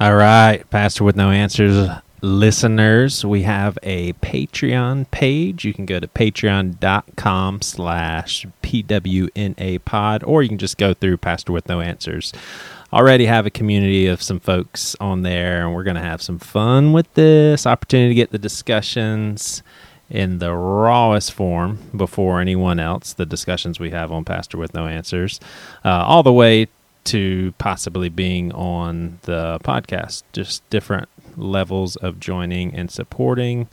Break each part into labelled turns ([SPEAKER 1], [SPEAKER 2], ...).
[SPEAKER 1] All right, Pastor with No Answers listeners, we have a Patreon page. You can go to patreon.com slash PWNA pod, or you can just go through Pastor with No Answers. Already have a community of some folks on there, and we're going to have some fun with this opportunity to get the discussions in the rawest form before anyone else, the discussions we have on Pastor with No Answers, uh, all the way to possibly being on the podcast. Just different levels of joining and supporting.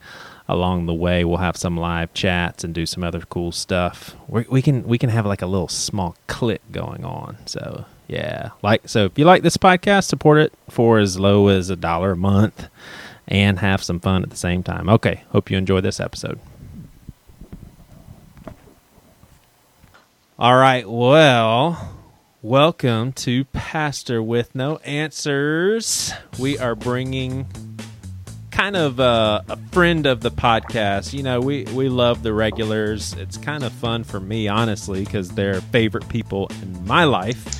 [SPEAKER 1] Along the way, we'll have some live chats and do some other cool stuff. We, we can we can have like a little small click going on. So yeah, like so if you like this podcast, support it for as low as a dollar a month and have some fun at the same time. Okay, hope you enjoy this episode. All right, well, welcome to Pastor with No Answers. We are bringing kind of a, a, friend of the podcast. You know, we, we love the regulars. It's kind of fun for me, honestly, because they're favorite people in my life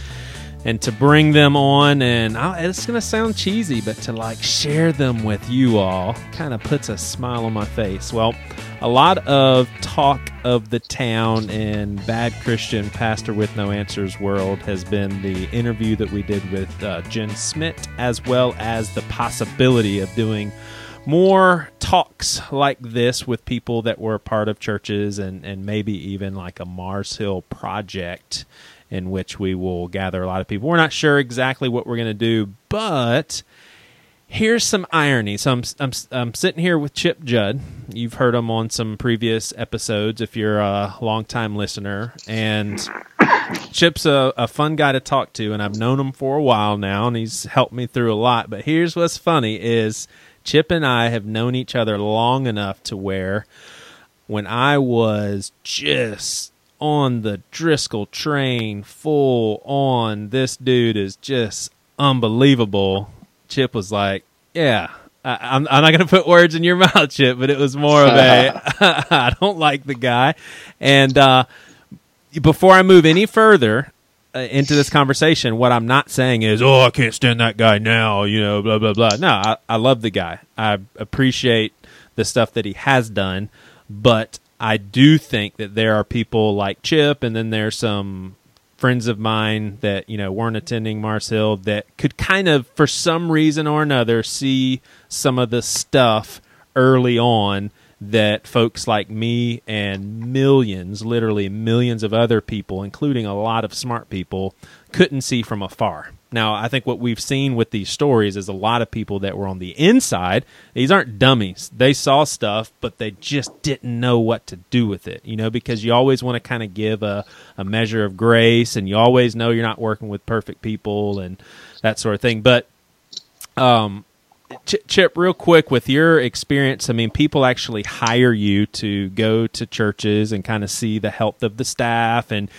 [SPEAKER 1] and to bring them on. And I, it's going to sound cheesy but to like share them with you all kind of puts a smile on my face. Well a lot of talk of the town and bad christian pastor with no answers world has been the interview that we did with uh, jen smith as well as the possibility of doing more talks like this with people that were part of churches and, and maybe even like a mars hill project in which we will gather a lot of people. We're not sure exactly what we're going to do, but here's some irony. So I'm, I'm, I'm sitting here with Chip Judd. You've heard him on some previous episodes if you're a longtime listener. And Chip's a, a fun guy to talk to, and I've known him for a while now, and he's helped me through a lot. But here's what's funny is Chip and I have known each other long enough to where when I was just on the Driscoll train, full on. This dude is just unbelievable. Chip was like, "Yeah, I, am not going to put words in your mouth, Chip, but it was more of a I don't like the guy." And uh, before I move any further uh, into this conversation, what I'm not saying is, "Oh, I can't stand that guy now," you know, blah blah blah. No, I, I love the guy. I appreciate the stuff that he has done, but I do think that there are people like Chip, and then there's some friends of mine that you know weren't attending Mars Hill that could kind of, for some reason or another, see some of the stuff early on that folks like me and millions, literally millions of other people, including a lot of smart people, couldn't see from afar. Now, I think what we've seen with these stories is a lot of people that were on the inside. These aren't dummies. They saw stuff, but they just didn't know what to do with it, you know, because you always want to kind of give a, a measure of grace and you always know you're not working with perfect people and that sort of thing. But, um, Chip, real quick, with your experience, I mean, people actually hire you to go to churches and kind of see the health of the staff and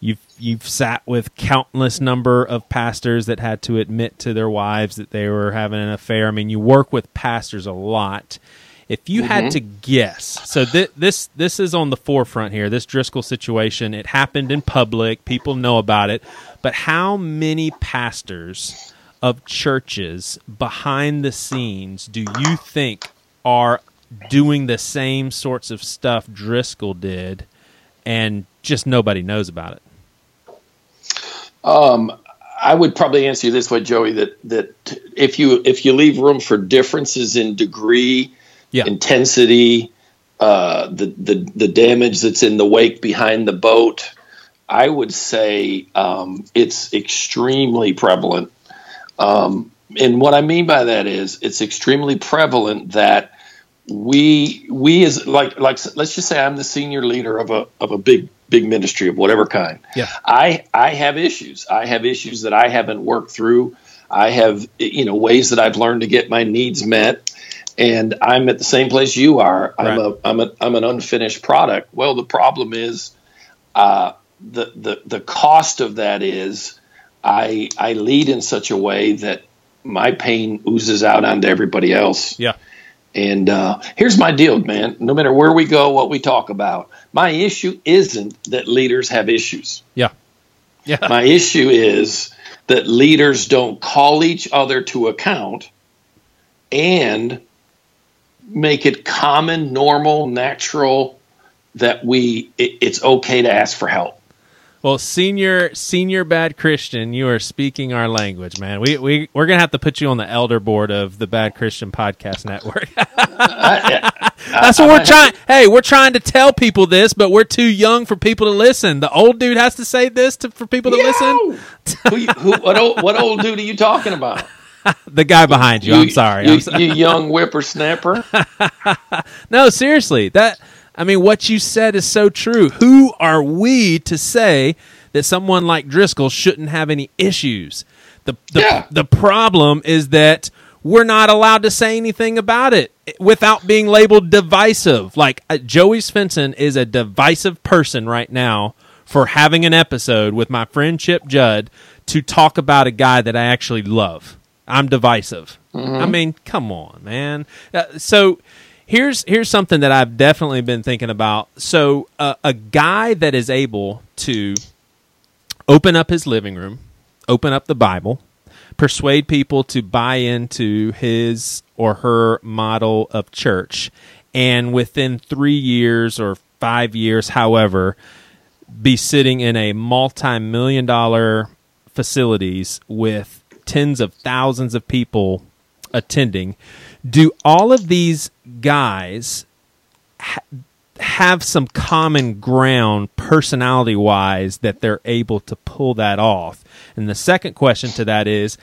[SPEAKER 1] You've you've sat with countless number of pastors that had to admit to their wives that they were having an affair. I mean, you work with pastors a lot. If you mm-hmm. had to guess, so th- this this is on the forefront here. This Driscoll situation, it happened in public. People know about it, but how many pastors of churches behind the scenes do you think are doing the same sorts of stuff Driscoll did, and just nobody knows about it?
[SPEAKER 2] Um, I would probably answer you this way, Joey. That that if you if you leave room for differences in degree, yeah. intensity, uh, the the the damage that's in the wake behind the boat, I would say um, it's extremely prevalent. Um, and what I mean by that is it's extremely prevalent that we we as like like let's just say I'm the senior leader of a of a big big ministry of whatever kind.
[SPEAKER 1] Yeah.
[SPEAKER 2] I I have issues. I have issues that I haven't worked through. I have you know ways that I've learned to get my needs met and I'm at the same place you are. I'm right. a I'm a I'm an unfinished product. Well, the problem is uh, the the the cost of that is I I lead in such a way that my pain oozes out onto everybody else.
[SPEAKER 1] Yeah.
[SPEAKER 2] And uh, here's my deal, man. No matter where we go, what we talk about, my issue isn't that leaders have issues.
[SPEAKER 1] Yeah.
[SPEAKER 2] Yeah. My issue is that leaders don't call each other to account and make it common, normal, natural that we it, it's okay to ask for help.
[SPEAKER 1] Well, senior senior bad Christian, you are speaking our language, man. We we we're gonna have to put you on the elder board of the Bad Christian Podcast Network. That's what we're trying. Hey, we're trying to tell people this, but we're too young for people to listen. The old dude has to say this to, for people to Yo! listen.
[SPEAKER 2] who, who, what old what old dude are you talking about?
[SPEAKER 1] the guy behind you. you I'm sorry.
[SPEAKER 2] You,
[SPEAKER 1] I'm sorry.
[SPEAKER 2] you young whippersnapper.
[SPEAKER 1] no, seriously. That I mean, what you said is so true. Who are we to say that someone like Driscoll shouldn't have any issues? The the, yeah. the problem is that we're not allowed to say anything about it without being labeled divisive. Like uh, Joey Svendsen is a divisive person right now for having an episode with my friend Chip Judd to talk about a guy that I actually love. I'm divisive. Mm-hmm. I mean, come on, man. Uh, so here's here's something that I've definitely been thinking about. So uh, a guy that is able to open up his living room, open up the Bible, persuade people to buy into his or her model of church, and within three years or five years, however, be sitting in a multi-million dollar facilities with tens of thousands of people attending do all of these guys ha- have some common ground personality wise that they're able to pull that off? And the second question to that is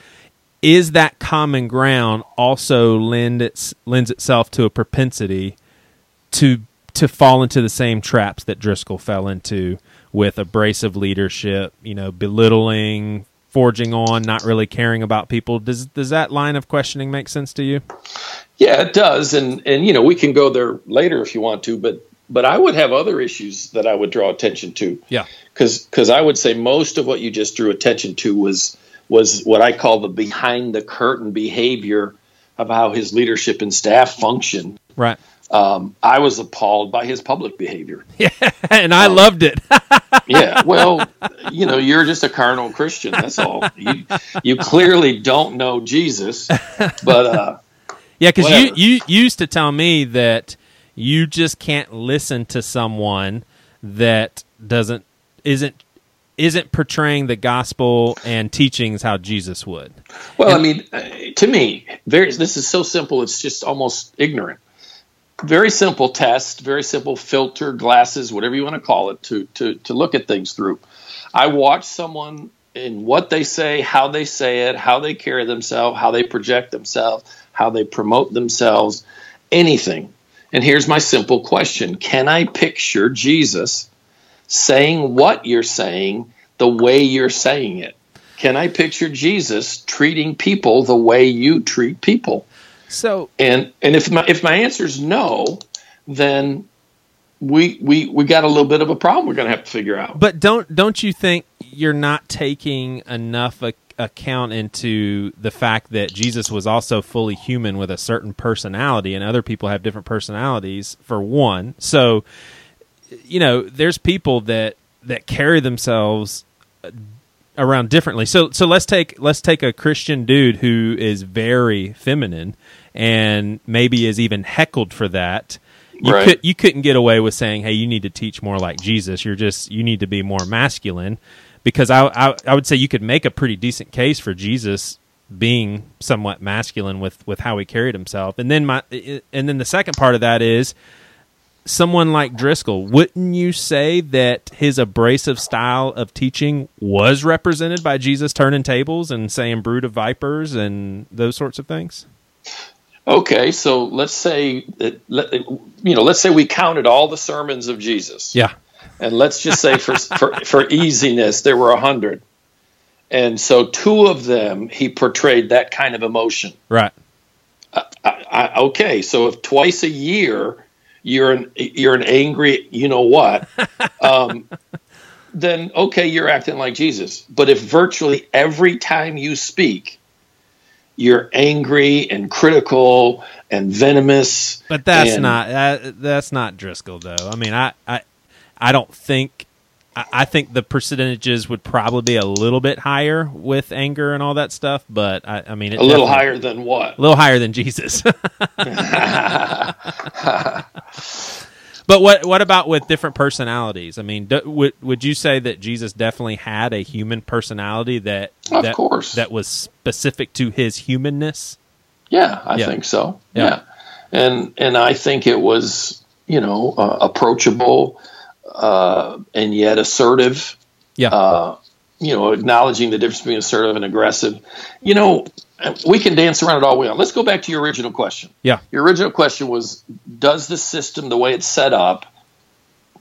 [SPEAKER 1] is that common ground also lend its, lends itself to a propensity to to fall into the same traps that Driscoll fell into with abrasive leadership, you know, belittling, forging on, not really caring about people. Does does that line of questioning make sense to you?
[SPEAKER 2] Yeah, it does, and and you know we can go there later if you want to, but but I would have other issues that I would draw attention to.
[SPEAKER 1] Yeah,
[SPEAKER 2] because because I would say most of what you just drew attention to was was what I call the behind the curtain behavior of how his leadership and staff function.
[SPEAKER 1] Right
[SPEAKER 2] um, I was appalled by his public behavior.
[SPEAKER 1] Yeah, and I um, loved it.
[SPEAKER 2] yeah, well, you know, you're just a carnal Christian. That's all. You you clearly don't know Jesus, but uh,
[SPEAKER 1] yeah, because you you used to tell me that you just can't listen to someone that doesn't isn't isn't portraying the gospel and teachings how Jesus would.
[SPEAKER 2] Well, and, I mean, uh, to me, very, this is so simple. It's just almost ignorant very simple test, very simple filter, glasses, whatever you want to call it, to to to look at things through. I watch someone in what they say, how they say it, how they carry themselves, how they project themselves, how they promote themselves, anything. And here's my simple question Can I picture Jesus saying what you're saying the way you're saying it? Can I picture Jesus treating people the way you treat people?
[SPEAKER 1] So
[SPEAKER 2] and and if my if my answer is no, then we we we got a little bit of a problem we're going to have to figure out.
[SPEAKER 1] But don't don't you think you're not taking enough a, account into the fact that Jesus was also fully human with a certain personality and other people have different personalities for one. So you know, there's people that that carry themselves around differently. So so let's take let's take a Christian dude who is very feminine and maybe is even heckled for that. You right. could you couldn't get away with saying, "Hey, you need to teach more like Jesus. You're just you need to be more masculine." Because I, I I would say you could make a pretty decent case for Jesus being somewhat masculine with with how he carried himself. And then my and then the second part of that is someone like Driscoll, wouldn't you say that his abrasive style of teaching was represented by Jesus turning tables and saying brood of vipers and those sorts of things?
[SPEAKER 2] Okay, so let's say that you know, let's say we counted all the sermons of Jesus.
[SPEAKER 1] Yeah.
[SPEAKER 2] And let's just say for for, for easiness, there were a hundred, and so two of them he portrayed that kind of emotion.
[SPEAKER 1] Right.
[SPEAKER 2] I, I, okay, so if twice a year you're an you're an angry you know what? Um, then okay you're acting like jesus. But if virtually every time you speak you're angry and critical and venomous
[SPEAKER 1] but that's and, not that, that's not driscoll though. I mean I, I i don't think I think the percentages would probably be a little bit higher with anger and all that stuff, but I, I mean,
[SPEAKER 2] a little higher than what?
[SPEAKER 1] A little higher than Jesus. But what what about with different personalities? I mean, do, would would you say that Jesus definitely had a human personality that
[SPEAKER 2] of
[SPEAKER 1] that,
[SPEAKER 2] course
[SPEAKER 1] that was specific to his humanness?
[SPEAKER 2] Yeah, I yeah. think so. Yeah. yeah. and and I think it was you know uh, approachable uh, and yet assertive.
[SPEAKER 1] Yeah.
[SPEAKER 2] Uh, you know, acknowledging the difference between assertive and aggressive. You know, we can dance around it all we want. Let's go back to your original question.
[SPEAKER 1] Yeah.
[SPEAKER 2] Your original question was Does the system, the way it's set up,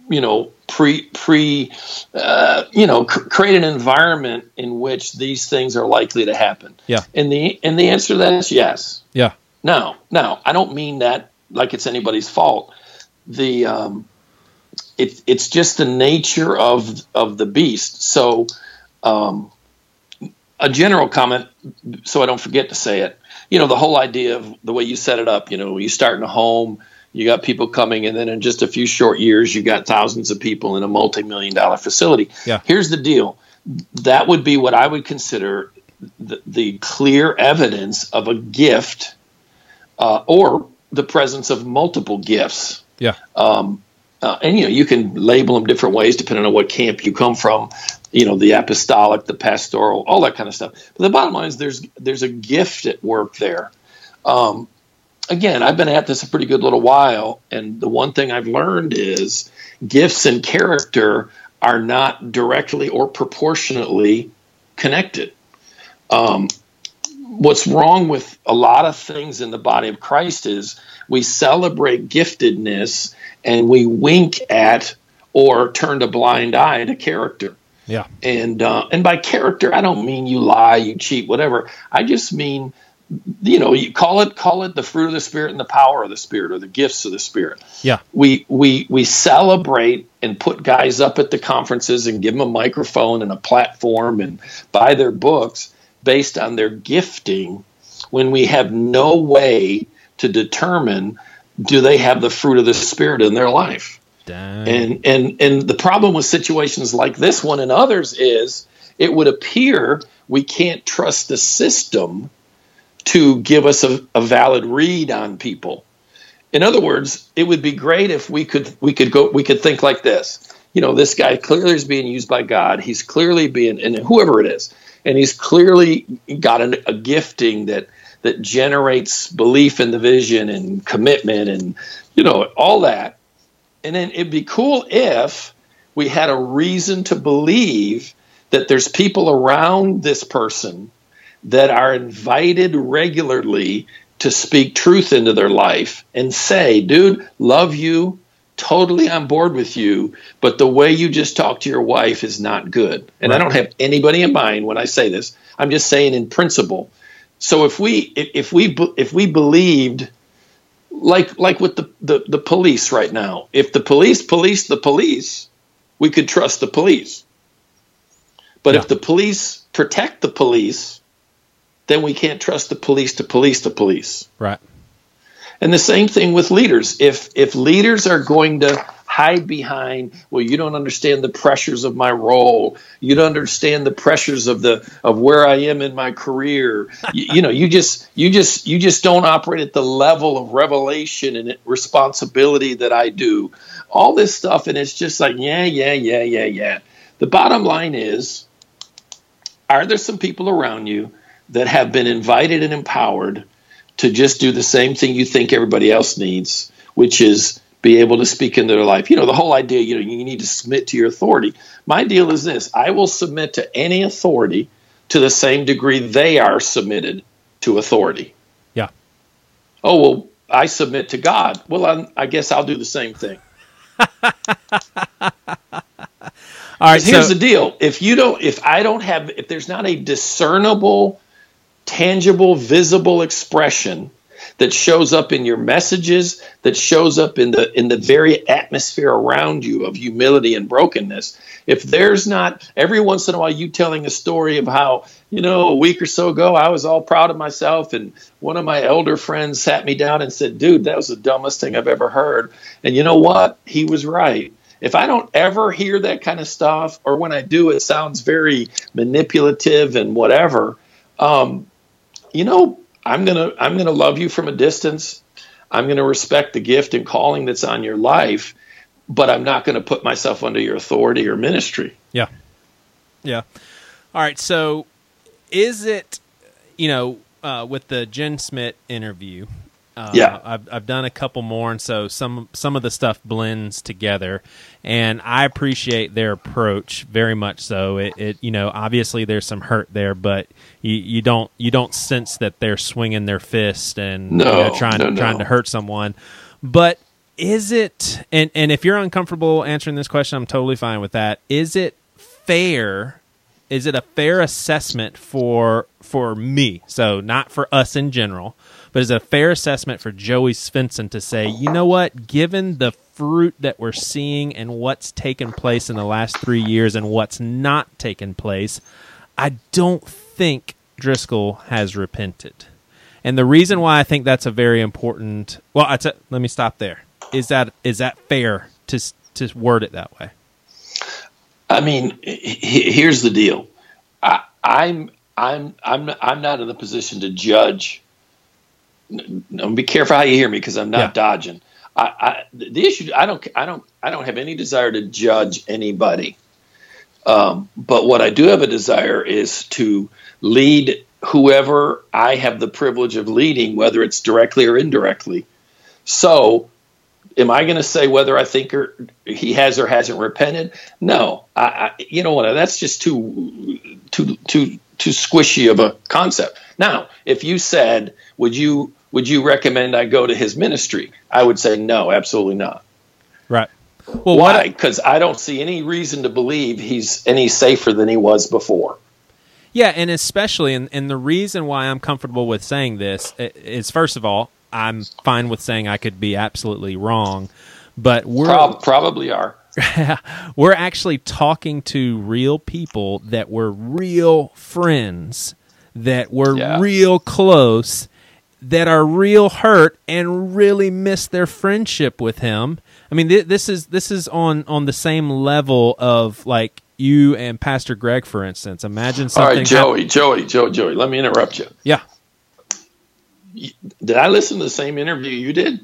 [SPEAKER 2] you know, pre, pre, uh, you know, cr- create an environment in which these things are likely to happen?
[SPEAKER 1] Yeah.
[SPEAKER 2] And the, and the answer to that is yes.
[SPEAKER 1] Yeah.
[SPEAKER 2] Now, now, I don't mean that like it's anybody's fault. The, um, it, it's just the nature of of the beast. So, um, a general comment, so I don't forget to say it. You know, the whole idea of the way you set it up. You know, you start in a home, you got people coming, and then in just a few short years, you got thousands of people in a multi-million dollar facility.
[SPEAKER 1] Yeah.
[SPEAKER 2] Here's the deal: that would be what I would consider the, the clear evidence of a gift, uh, or the presence of multiple gifts.
[SPEAKER 1] Yeah.
[SPEAKER 2] Um, uh, and you know you can label them different ways depending on what camp you come from you know the apostolic the pastoral all that kind of stuff. But the bottom line is there's there's a gift at work there. Um, again i've been at this a pretty good little while and the one thing i've learned is gifts and character are not directly or proportionately connected. Um, what's wrong with a lot of things in the body of christ is we celebrate giftedness and we wink at or turn a blind eye to character.
[SPEAKER 1] Yeah.
[SPEAKER 2] And uh, and by character, I don't mean you lie, you cheat, whatever. I just mean you know, you call it call it the fruit of the spirit and the power of the spirit or the gifts of the spirit.
[SPEAKER 1] Yeah.
[SPEAKER 2] We we we celebrate and put guys up at the conferences and give them a microphone and a platform and buy their books based on their gifting when we have no way to determine do they have the fruit of the spirit in their life? And and and the problem with situations like this one and others is it would appear we can't trust the system to give us a, a valid read on people. In other words it would be great if we could we could go we could think like this. You know this guy clearly is being used by god. He's clearly being and whoever it is and he's clearly got an, a gifting that that generates belief in the vision and commitment and you know all that and then it'd be cool if we had a reason to believe that there's people around this person that are invited regularly to speak truth into their life and say, dude, love you, totally on board with you, but the way you just talk to your wife is not good. And right. I don't have anybody in mind when I say this. I'm just saying in principle so if we if we if we believed like like with the, the, the police right now, if the police police the police, we could trust the police. But yeah. if the police protect the police, then we can't trust the police to police the police.
[SPEAKER 1] Right.
[SPEAKER 2] And the same thing with leaders. If if leaders are going to hide behind well you don't understand the pressures of my role. You don't understand the pressures of the of where i am in my career. You, you, know you just you just you just don't operate at the level of revelation and responsibility that i do. All this stuff and it's just like yeah yeah yeah yeah yeah. The bottom line is are there some people around you that have been invited and empowered to just do the same thing you think everybody else needs which is be able to speak into their life. You know, the whole idea, you know, you need to submit to your authority. My deal is this I will submit to any authority to the same degree they are submitted to authority.
[SPEAKER 1] Yeah.
[SPEAKER 2] Oh, well, I submit to God. Well, I'm, i guess I'll do the same thing.
[SPEAKER 1] All right.
[SPEAKER 2] Here's so- the deal. If you don't, if I don't have, if there's not a discernible, tangible, visible expression that shows up in your messages, that shows up in the in the very atmosphere around you of humility and brokenness. If there's not every once in a while you telling a story of how, you know, a week or so ago I was all proud of myself and one of my elder friends sat me down and said, "Dude, that was the dumbest thing I've ever heard." And you know what? He was right. if I don't ever hear that kind of stuff, or when I do, it sounds very manipulative and whatever. Um, you know, I'm gonna I'm gonna love you from a distance. I'm gonna respect the gift and calling that's on your life, but I'm not gonna put myself under your authority or ministry.
[SPEAKER 1] Yeah, yeah. All right. So, is it you know uh, with the Jen Smith interview? Uh,
[SPEAKER 2] yeah,
[SPEAKER 1] I've I've done a couple more, and so some some of the stuff blends together, and I appreciate their approach very much. So it, it you know obviously there's some hurt there, but you, you don't you don't sense that they're swinging their fist and
[SPEAKER 2] no,
[SPEAKER 1] you know, trying
[SPEAKER 2] no, no.
[SPEAKER 1] trying to hurt someone. But is it and and if you're uncomfortable answering this question, I'm totally fine with that. Is it fair? Is it a fair assessment for for me? So not for us in general but is it a fair assessment for Joey Svendsen to say, you know what, given the fruit that we're seeing and what's taken place in the last three years and what's not taken place, I don't think Driscoll has repented. And the reason why I think that's a very important well, I t- let me stop there. Is that is that fair to to word it that way?
[SPEAKER 2] I mean, here's the deal. I, I'm I'm I'm I'm not in the position to judge be careful how you hear me because I'm not yeah. dodging. I, I, the issue I don't I don't I don't have any desire to judge anybody. Um, but what I do have a desire is to lead whoever I have the privilege of leading, whether it's directly or indirectly. So, am I going to say whether I think or he has or hasn't repented? No, I, I, you know what? That's just too too too too squishy of a concept. Now, if you said, "Would you would you recommend I go to his ministry?" I would say, "No, absolutely not."
[SPEAKER 1] Right.
[SPEAKER 2] Well, why? Because I don't see any reason to believe he's any safer than he was before.
[SPEAKER 1] Yeah, and especially, and, and the reason why I'm comfortable with saying this is, first of all, I'm fine with saying I could be absolutely wrong, but we're
[SPEAKER 2] Prob- probably are.
[SPEAKER 1] we're actually talking to real people that were real friends, that were yeah. real close, that are real hurt and really miss their friendship with him. I mean, th- this is this is on on the same level of like you and Pastor Greg, for instance. Imagine something. All
[SPEAKER 2] right, Joey, Joey, Joey, Joey. Let me interrupt you.
[SPEAKER 1] Yeah.
[SPEAKER 2] Did I listen to the same interview you did?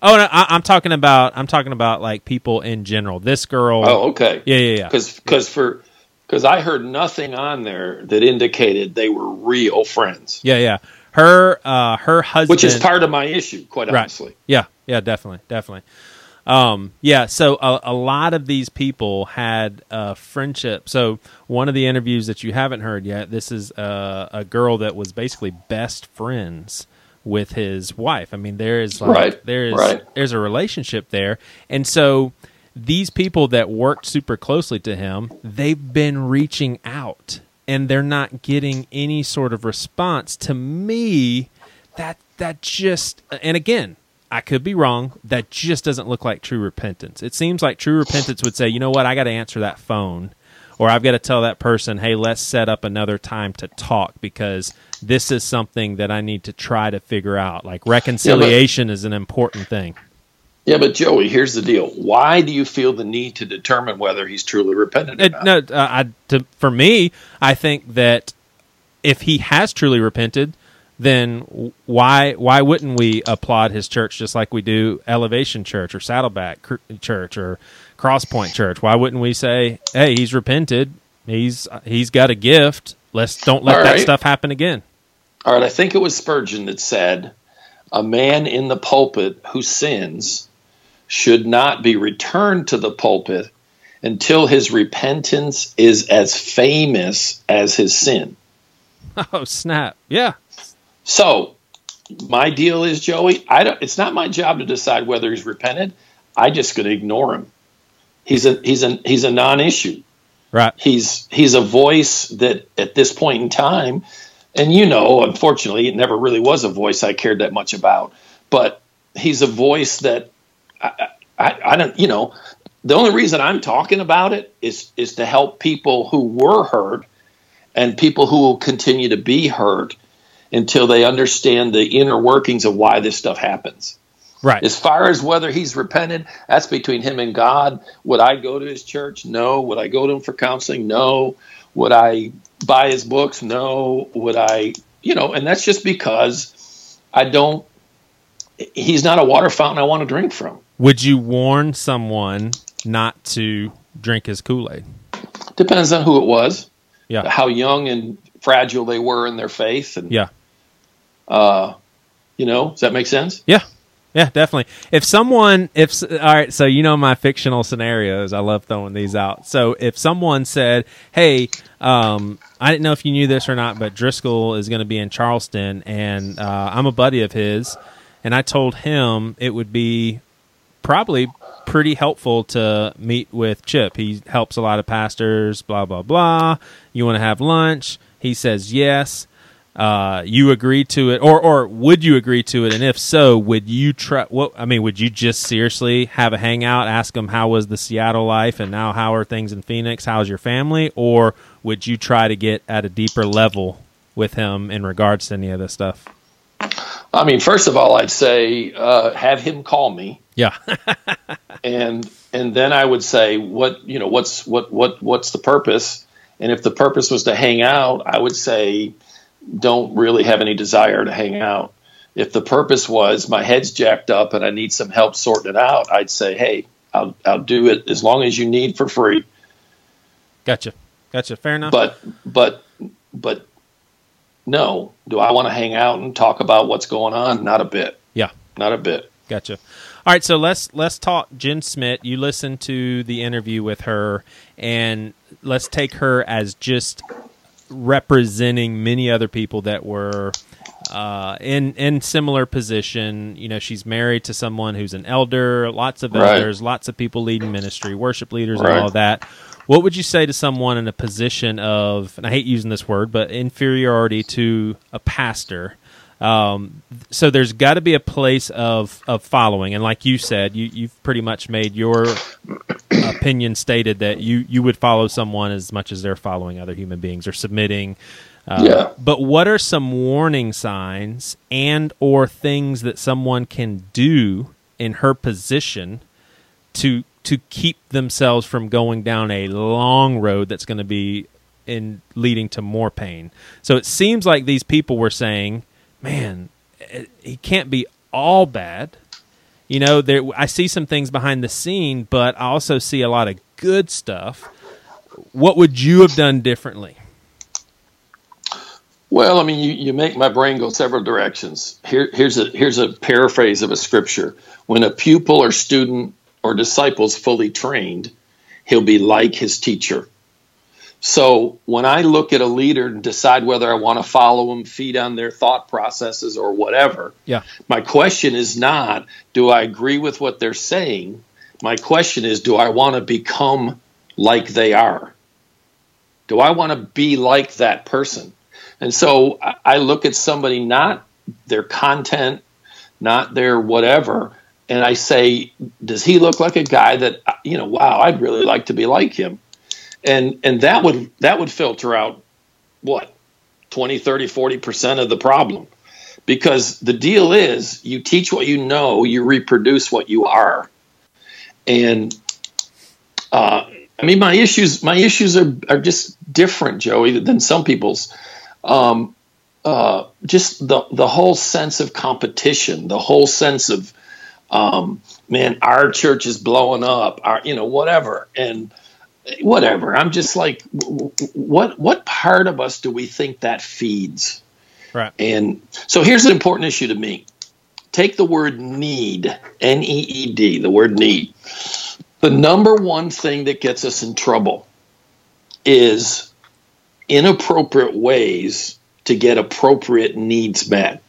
[SPEAKER 1] Oh, no, I, am talking about I'm talking about like people in general. This girl.
[SPEAKER 2] Oh, okay.
[SPEAKER 1] Yeah, yeah, yeah.
[SPEAKER 2] Because because for because I heard nothing on there that indicated they were real friends.
[SPEAKER 1] Yeah, yeah. Her uh, her husband,
[SPEAKER 2] which is part of my issue, quite right. honestly.
[SPEAKER 1] Yeah, yeah, definitely, definitely. Um, yeah, so a, a, lot of these people had a friendship. So one of the interviews that you haven't heard yet, this is a, a girl that was basically best friends with his wife. I mean, there is like,
[SPEAKER 2] right.
[SPEAKER 1] there is
[SPEAKER 2] right.
[SPEAKER 1] there's a relationship there, and so these people that worked super closely to him, they've been reaching out, and they're not getting any sort of response. To me, that that just and again. I could be wrong. That just doesn't look like true repentance. It seems like true repentance would say, you know what, I got to answer that phone or I've got to tell that person, hey, let's set up another time to talk because this is something that I need to try to figure out. Like reconciliation yeah, but, is an important thing.
[SPEAKER 2] Yeah, but Joey, here's the deal. Why do you feel the need to determine whether he's truly repentant? It,
[SPEAKER 1] no, uh, I, to, for me, I think that if he has truly repented, then why why wouldn't we applaud his church just like we do Elevation Church or Saddleback Church or Crosspoint Church? Why wouldn't we say, "Hey, he's repented. He's he's got a gift. Let's don't let that stuff happen again."
[SPEAKER 2] All right, I think it was Spurgeon that said, "A man in the pulpit who sins should not be returned to the pulpit until his repentance is as famous as his sin."
[SPEAKER 1] Oh, snap. Yeah.
[SPEAKER 2] So, my deal is Joey, I don't it's not my job to decide whether he's repented. I just going to ignore him he's a he's a he's a non-issue.
[SPEAKER 1] Right.
[SPEAKER 2] He's he's a voice that at this point in time, and you know, unfortunately, it never really was a voice I cared that much about. But he's a voice that I, I, I don't, you know, the only reason I'm talking about it is is to help people who were hurt and people who will continue to be hurt until they understand the inner workings of why this stuff happens.
[SPEAKER 1] Right.
[SPEAKER 2] As far as whether he's repented, that's between him and God. Would I go to his church? No. Would I go to him for counseling? No. Would I buy his books? No. Would I, you know, and that's just because I don't, he's not a water fountain I want to drink from.
[SPEAKER 1] Would you warn someone not to drink his Kool Aid?
[SPEAKER 2] Depends on who it was.
[SPEAKER 1] Yeah.
[SPEAKER 2] How young and fragile they were in their faith. And,
[SPEAKER 1] yeah.
[SPEAKER 2] Uh, you know, does that make sense?
[SPEAKER 1] Yeah. Yeah, definitely. If someone, if all right, so you know my fictional scenarios, I love throwing these out. So if someone said, "Hey, um, I didn't know if you knew this or not, but Driscoll is going to be in Charleston, and uh, I'm a buddy of his, and I told him it would be probably pretty helpful to meet with Chip. He helps a lot of pastors, blah blah blah. You want to have lunch?" He says yes uh, you agree to it, or or would you agree to it? And if so, would you try? What I mean, would you just seriously have a hangout, ask them how was the Seattle life, and now how are things in Phoenix? How's your family? Or would you try to get at a deeper level with him in regards to any of this stuff?
[SPEAKER 2] I mean, first of all, I'd say uh, have him call me.
[SPEAKER 1] Yeah,
[SPEAKER 2] and and then I would say what you know what's what what what's the purpose? And if the purpose was to hang out, I would say don't really have any desire to hang out. If the purpose was my head's jacked up and I need some help sorting it out, I'd say, hey, I'll, I'll do it as long as you need for free.
[SPEAKER 1] Gotcha. Gotcha. Fair enough.
[SPEAKER 2] But, but, but no, do I want to hang out and talk about what's going on? Not a bit.
[SPEAKER 1] Yeah.
[SPEAKER 2] Not a bit.
[SPEAKER 1] Gotcha. All right, so let's let's talk Jen Smith. You listened to the interview with her, and let's take her as just representing many other people that were uh, in in similar position. You know, she's married to someone who's an elder, lots of elders, right. lots of people leading ministry, worship leaders, right. and all that. What would you say to someone in a position of, and I hate using this word, but inferiority to a pastor? Um, so there's got to be a place of, of following, and like you said, you, you've pretty much made your opinion stated that you you would follow someone as much as they're following other human beings or submitting.
[SPEAKER 2] Uh, yeah.
[SPEAKER 1] But what are some warning signs and or things that someone can do in her position to to keep themselves from going down a long road that's going to be in leading to more pain? So it seems like these people were saying man, eh, he can't be all bad. You know, there I see some things behind the scene, but I also see a lot of good stuff. What would you have done differently?
[SPEAKER 2] Well, I mean, you, you make my brain go several directions. Here, here's a here's a paraphrase of a scripture. When a pupil or student or disciple is fully trained, he'll be like his teacher. So when I look at a leader and decide whether I want to follow them, feed on their thought processes or whatever,
[SPEAKER 1] yeah.
[SPEAKER 2] my question is not, do I agree with what they're saying? My question is, do I want to become like they are? Do I want to be like that person? And so I look at somebody, not their content, not their whatever, and I say, does he look like a guy that, you know, wow, I'd really like to be like him? and and that would that would filter out what 20 30 40% of the problem. Because the deal is you teach what you know you reproduce what you are. And uh, i mean my issues my issues are, are just different joey than some people's. Um, uh, just the the whole sense of competition the whole sense of um, man our church is blowing up our you know whatever and whatever. I'm just like, what what part of us do we think that feeds?
[SPEAKER 1] Right.
[SPEAKER 2] And so here's an important issue to me. Take the word need, N E E D, the word need. The number one thing that gets us in trouble is inappropriate ways to get appropriate needs met.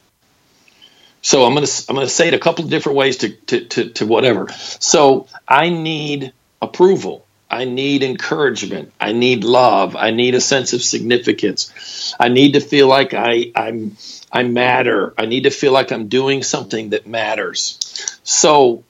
[SPEAKER 2] So I'm going to I'm to say it a couple of different ways to, to, to, to whatever. So I need approval. I need encouragement. I need love. I need a sense of significance. I need to feel like I, I'm I matter. I need to feel like I'm doing something that matters. So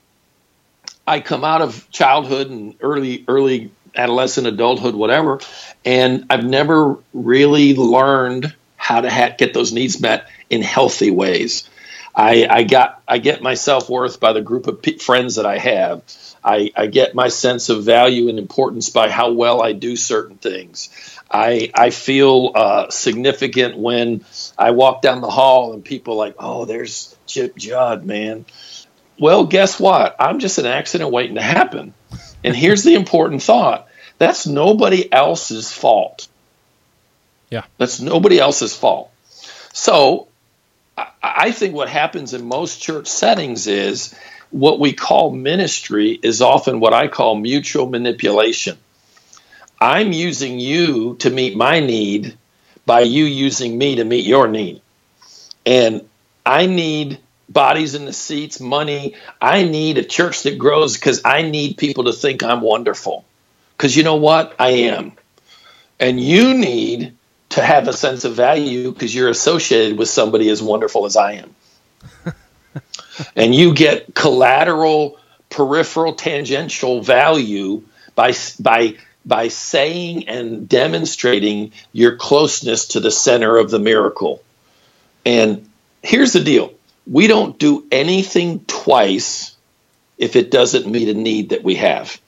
[SPEAKER 2] I come out of childhood and early early adolescent adulthood whatever and I've never really learned how to ha- get those needs met in healthy ways. I, I got I get my self worth by the group of p- friends that I have. I, I get my sense of value and importance by how well I do certain things. I I feel uh, significant when I walk down the hall and people like, oh, there's Chip Judd, man. Well, guess what? I'm just an accident waiting to happen. And here's the important thought: that's nobody else's fault.
[SPEAKER 1] Yeah,
[SPEAKER 2] that's nobody else's fault. So I think what happens in most church settings is what we call ministry is often what I call mutual manipulation. I'm using you to meet my need by you using me to meet your need. And I need bodies in the seats, money. I need a church that grows because I need people to think I'm wonderful. Because you know what? I am. And you need to have a sense of value because you're associated with somebody as wonderful as I am. and you get collateral, peripheral, tangential value by by by saying and demonstrating your closeness to the center of the miracle. And here's the deal: we don't do anything twice if it doesn't meet a need that we have.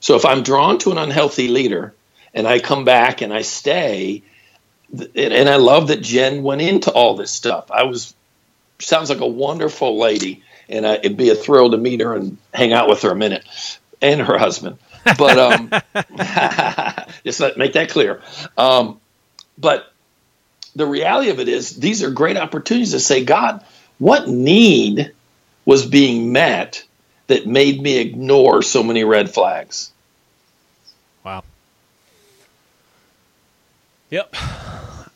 [SPEAKER 2] So if I'm drawn to an unhealthy leader and I come back and I stay. And I love that Jen went into all this stuff. I was sounds like a wonderful lady, and I, it'd be a thrill to meet her and hang out with her a minute, and her husband. But um, just let make that clear. Um, but the reality of it is, these are great opportunities to say, God, what need was being met that made me ignore so many red flags?
[SPEAKER 1] Wow. Yep.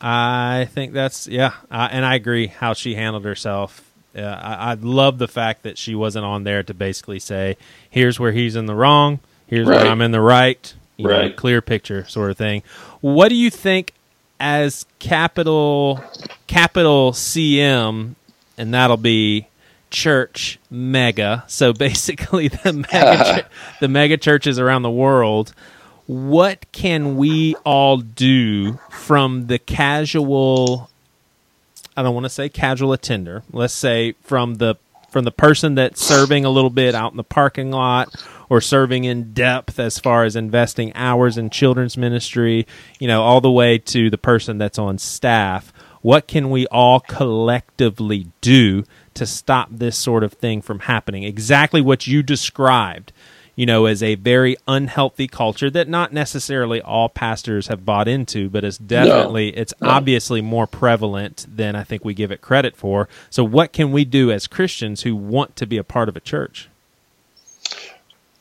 [SPEAKER 1] I think that's yeah, uh, and I agree how she handled herself. Uh, I, I, love the fact that she wasn't on there to basically say, "Here's where he's in the wrong. Here's right. where I'm in the right." You right. Know, clear picture sort of thing. What do you think as capital capital CM, and that'll be church mega. So basically, the mega the mega churches around the world what can we all do from the casual I don't want to say casual attender. Let's say from the from the person that's serving a little bit out in the parking lot or serving in depth as far as investing hours in children's ministry, you know, all the way to the person that's on staff. What can we all collectively do to stop this sort of thing from happening? Exactly what you described you know, as a very unhealthy culture that not necessarily all pastors have bought into, but it's definitely, no. it's no. obviously more prevalent than I think we give it credit for. So, what can we do as Christians who want to be a part of a church?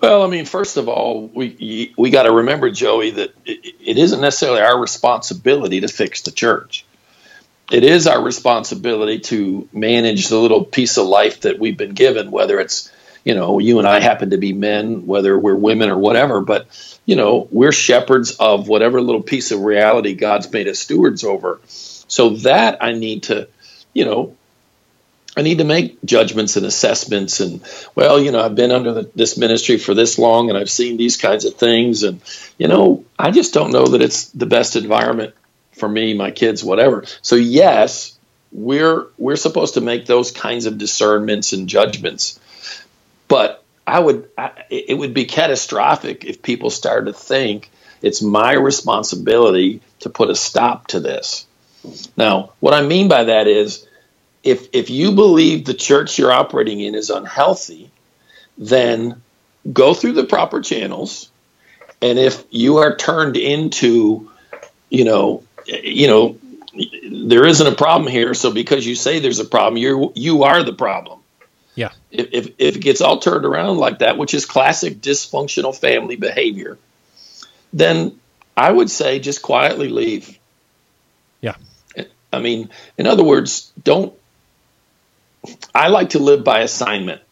[SPEAKER 2] Well, I mean, first of all, we we got to remember, Joey, that it, it isn't necessarily our responsibility to fix the church. It is our responsibility to manage the little piece of life that we've been given, whether it's you know, you and I happen to be men, whether we're women or whatever, but you know, we're shepherds of whatever little piece of reality God's made us stewards over. So that I need to, you know, I need to make judgments and assessments. And well, you know, I've been under the, this ministry for this long, and I've seen these kinds of things, and you know, I just don't know that it's the best environment for me, my kids, whatever. So yes, we're we're supposed to make those kinds of discernments and judgments. But I would, I, it would be catastrophic if people started to think it's my responsibility to put a stop to this. Now, what I mean by that is, if if you believe the church you're operating in is unhealthy, then go through the proper channels, and if you are turned into, you know, you know, there isn't a problem here, so because you say there's a problem, you you are the problem.
[SPEAKER 1] Yeah.
[SPEAKER 2] If, if, if it gets all turned around like that, which is classic dysfunctional family behavior, then I would say just quietly leave.
[SPEAKER 1] Yeah.
[SPEAKER 2] I mean, in other words, don't. I like to live by assignment.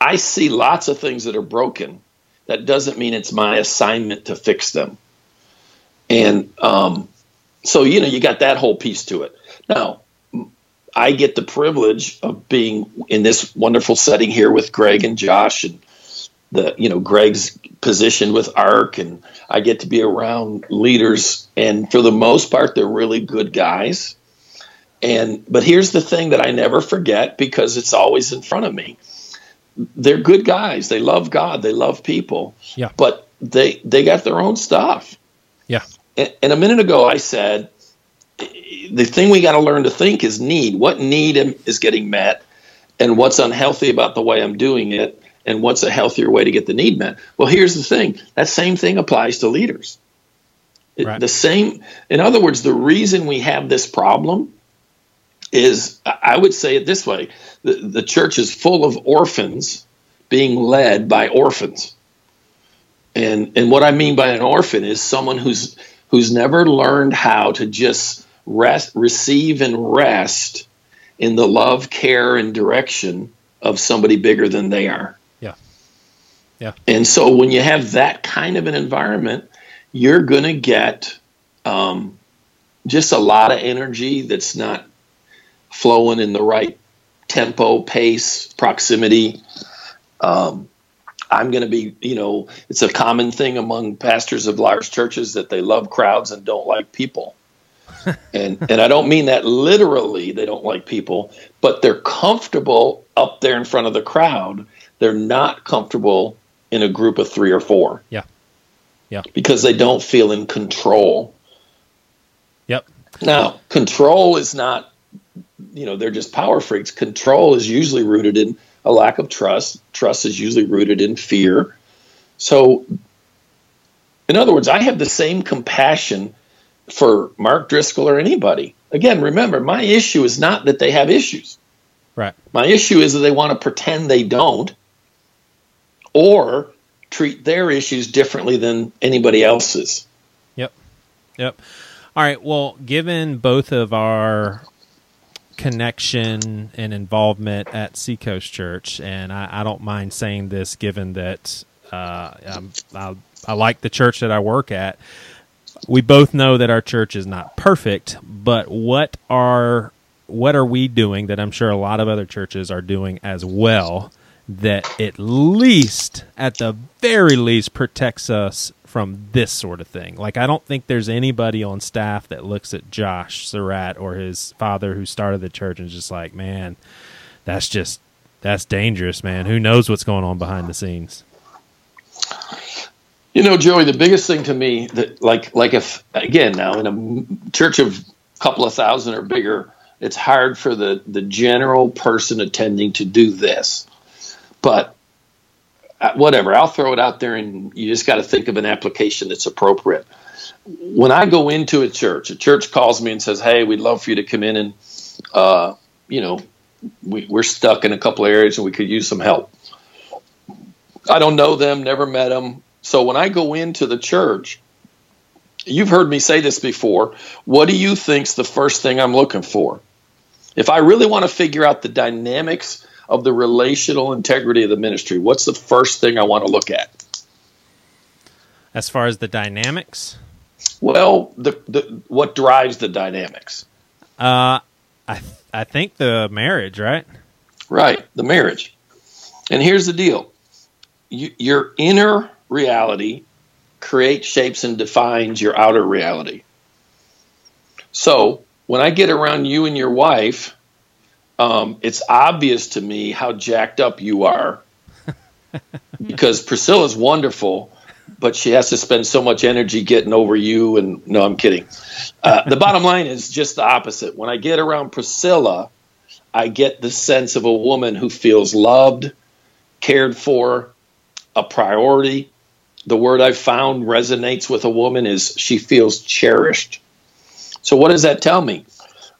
[SPEAKER 2] I see lots of things that are broken. That doesn't mean it's my assignment to fix them. And um, so, you know, you got that whole piece to it. Now, I get the privilege of being in this wonderful setting here with Greg and Josh and the you know Greg's position with ARC and I get to be around leaders and for the most part they're really good guys. And but here's the thing that I never forget because it's always in front of me. They're good guys. They love God. They love people.
[SPEAKER 1] Yeah.
[SPEAKER 2] But they they got their own stuff.
[SPEAKER 1] Yeah.
[SPEAKER 2] And, and a minute ago I said the thing we got to learn to think is need. What need is getting met, and what's unhealthy about the way I'm doing it, and what's a healthier way to get the need met. Well, here's the thing: that same thing applies to leaders. Right. The same, in other words, the reason we have this problem is, I would say it this way: the, the church is full of orphans being led by orphans. And and what I mean by an orphan is someone who's who's never learned how to just rest, receive and rest in the love, care, and direction of somebody bigger than they are.
[SPEAKER 1] Yeah. Yeah.
[SPEAKER 2] And so when you have that kind of an environment, you're going to get um, just a lot of energy that's not flowing in the right tempo, pace, proximity. Um, I'm going to be, you know, it's a common thing among pastors of large churches that they love crowds and don't like people. And and I don't mean that literally they don't like people, but they're comfortable up there in front of the crowd. They're not comfortable in a group of 3 or 4.
[SPEAKER 1] Yeah. Yeah.
[SPEAKER 2] Because they don't feel in control.
[SPEAKER 1] Yep.
[SPEAKER 2] Now, control is not you know, they're just power freaks. Control is usually rooted in a lack of trust. Trust is usually rooted in fear. So, in other words, I have the same compassion for Mark Driscoll or anybody. Again, remember, my issue is not that they have issues.
[SPEAKER 1] Right.
[SPEAKER 2] My issue is that they want to pretend they don't or treat their issues differently than anybody else's.
[SPEAKER 1] Yep. Yep. All right. Well, given both of our connection and involvement at Seacoast Church, and I, I don't mind saying this, given that uh, I, I like the church that I work at. We both know that our church is not perfect, but what are what are we doing that I'm sure a lot of other churches are doing as well that at least, at the very least, protects us from this sort of thing. Like I don't think there's anybody on staff that looks at Josh Surratt or his father who started the church and is just like, man, that's just that's dangerous, man. Who knows what's going on behind the scenes?
[SPEAKER 2] You know, Joey, the biggest thing to me that like like if again now in a church of a couple of thousand or bigger, it's hard for the the general person attending to do this. But uh, whatever, I'll throw it out there, and you just got to think of an application that's appropriate. When I go into a church, a church calls me and says, "Hey, we'd love for you to come in and, uh, you know, we, we're stuck in a couple of areas and we could use some help." I don't know them, never met them. So when I go into the church, you've heard me say this before. What do you think's the first thing I'm looking for? If I really want to figure out the dynamics of the relational integrity of the ministry, what's the first thing I want to look at?
[SPEAKER 1] As far as the dynamics?
[SPEAKER 2] Well, the, the what drives the dynamics?
[SPEAKER 1] Uh, I I think the marriage, right?
[SPEAKER 2] Right, the marriage. And here's the deal: you, your inner reality creates, shapes, and defines your outer reality. So when I get around you and your wife, um, it's obvious to me how jacked up you are because Priscilla's wonderful, but she has to spend so much energy getting over you. And no, I'm kidding. Uh, the bottom line is just the opposite. When I get around Priscilla, I get the sense of a woman who feels loved, cared for, a priority. The word I've found resonates with a woman is she feels cherished. So, what does that tell me?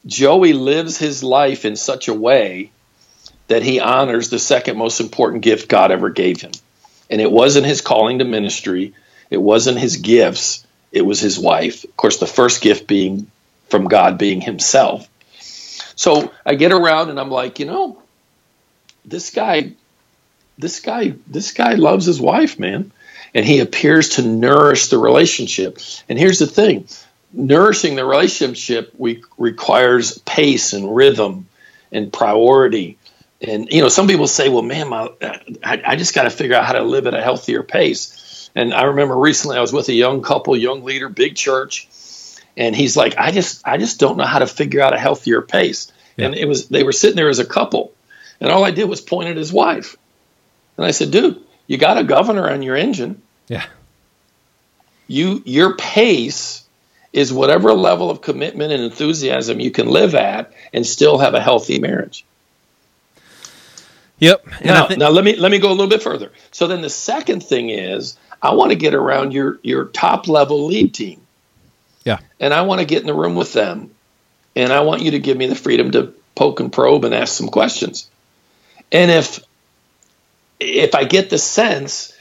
[SPEAKER 2] Joey lives his life in such a way that he honors the second most important gift God ever gave him. And it wasn't his calling to ministry, it wasn't his gifts, it was his wife. Of course, the first gift being from God being himself. So I get around and I'm like, you know, this guy, this guy, this guy loves his wife, man. And he appears to nourish the relationship. And here's the thing nourishing the relationship we, requires pace and rhythm and priority. And you know, some people say, "Well, man, my, I, I just got to figure out how to live at a healthier pace." And I remember recently I was with a young couple, young leader, big church, and he's like, I just I just don't know how to figure out a healthier pace. Yeah. And it was they were sitting there as a couple, and all I did was point at his wife, and I said, dude, you got a governor on your engine.
[SPEAKER 1] Yeah.
[SPEAKER 2] You your pace is whatever level of commitment and enthusiasm you can live at and still have a healthy marriage.
[SPEAKER 1] Yep.
[SPEAKER 2] And now, th- now let me let me go a little bit further. So then the second thing is I want to get around your your top level lead team.
[SPEAKER 1] Yeah.
[SPEAKER 2] And I want to get in the room with them. And I want you to give me the freedom to poke and probe and ask some questions. And if if I get the sense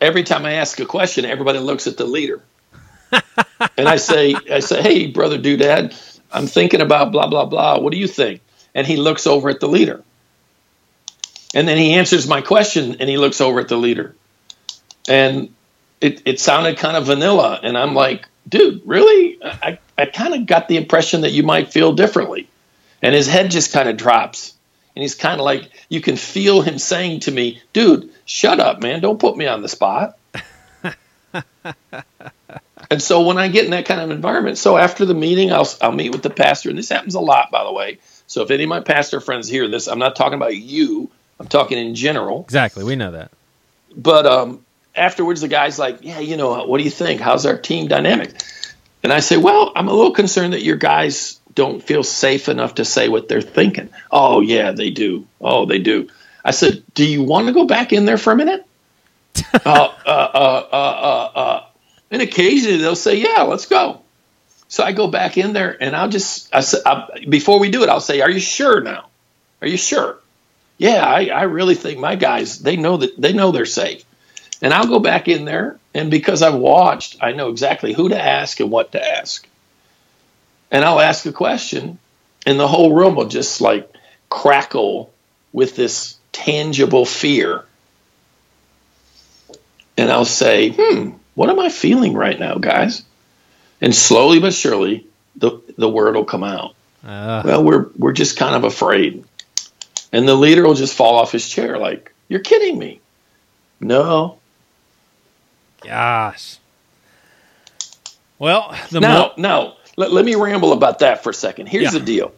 [SPEAKER 2] every time I ask a question, everybody looks at the leader. and I say, I say, hey, brother Doodad, I'm thinking about blah blah blah. What do you think? And he looks over at the leader. And then he answers my question and he looks over at the leader. And it, it sounded kind of vanilla. And I'm like, dude, really? I, I kind of got the impression that you might feel differently. And his head just kind of drops. And he's kind of like, you can feel him saying to me, dude, shut up, man. Don't put me on the spot. and so when I get in that kind of environment, so after the meeting, I'll, I'll meet with the pastor. And this happens a lot, by the way. So if any of my pastor friends hear this, I'm not talking about you. I'm talking in general.
[SPEAKER 1] Exactly. We know that.
[SPEAKER 2] But um, afterwards, the guy's like, Yeah, you know, what do you think? How's our team dynamic? And I say, Well, I'm a little concerned that your guys don't feel safe enough to say what they're thinking. Oh, yeah, they do. Oh, they do. I said, Do you want to go back in there for a minute? uh, uh, uh, uh, uh, and occasionally they'll say, Yeah, let's go. So I go back in there and I'll just, I, I, before we do it, I'll say, Are you sure now? Are you sure? yeah, I, I really think my guys they know that they know they're safe. And I'll go back in there, and because I've watched, I know exactly who to ask and what to ask. And I'll ask a question, and the whole room will just like crackle with this tangible fear. And I'll say, hmm, what am I feeling right now, guys? And slowly but surely, the, the word will come out. Uh. Well, we're, we're just kind of afraid. And the leader will just fall off his chair like, You're kidding me. No.
[SPEAKER 1] Gosh. Well,
[SPEAKER 2] the now, mo- now let, let me ramble about that for a second. Here's yeah. the deal.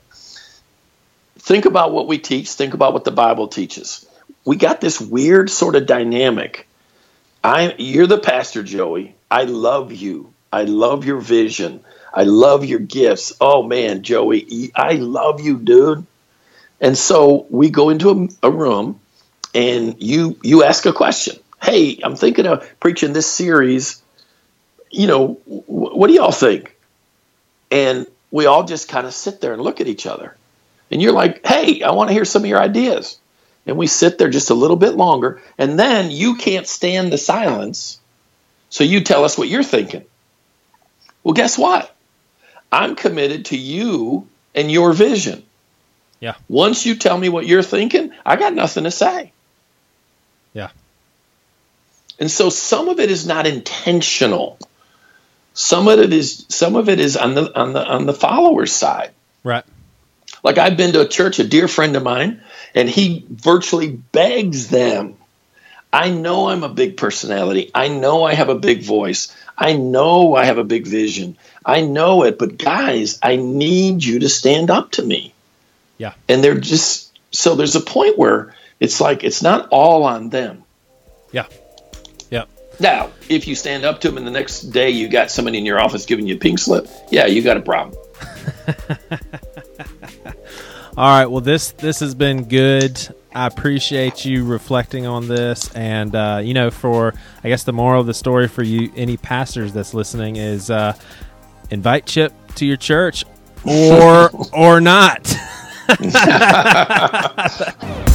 [SPEAKER 2] Think about what we teach, think about what the Bible teaches. We got this weird sort of dynamic. I you're the pastor, Joey. I love you. I love your vision. I love your gifts. Oh man, Joey, I love you, dude. And so we go into a, a room and you you ask a question. Hey, I'm thinking of preaching this series. You know, w- what do y'all think? And we all just kind of sit there and look at each other. And you're like, hey, I want to hear some of your ideas. And we sit there just a little bit longer. And then you can't stand the silence. So you tell us what you're thinking. Well, guess what? I'm committed to you and your vision.
[SPEAKER 1] Yeah.
[SPEAKER 2] Once you tell me what you're thinking, I got nothing to say.
[SPEAKER 1] Yeah.
[SPEAKER 2] And so some of it is not intentional. Some of it is some of it is on the on the on the follower's side.
[SPEAKER 1] Right.
[SPEAKER 2] Like I've been to a church, a dear friend of mine, and he virtually begs them. I know I'm a big personality. I know I have a big voice. I know I have a big vision. I know it, but guys, I need you to stand up to me.
[SPEAKER 1] Yeah.
[SPEAKER 2] And they're just so there's a point where it's like it's not all on them.
[SPEAKER 1] Yeah.
[SPEAKER 2] Now, if you stand up to them and the next day you got somebody in your office giving you a pink slip, yeah, you got a problem.
[SPEAKER 1] all right. Well, this this has been good. I appreciate you reflecting on this, and uh, you know, for I guess the moral of the story for you, any pastors that's listening is uh, invite Chip to your church, or or not.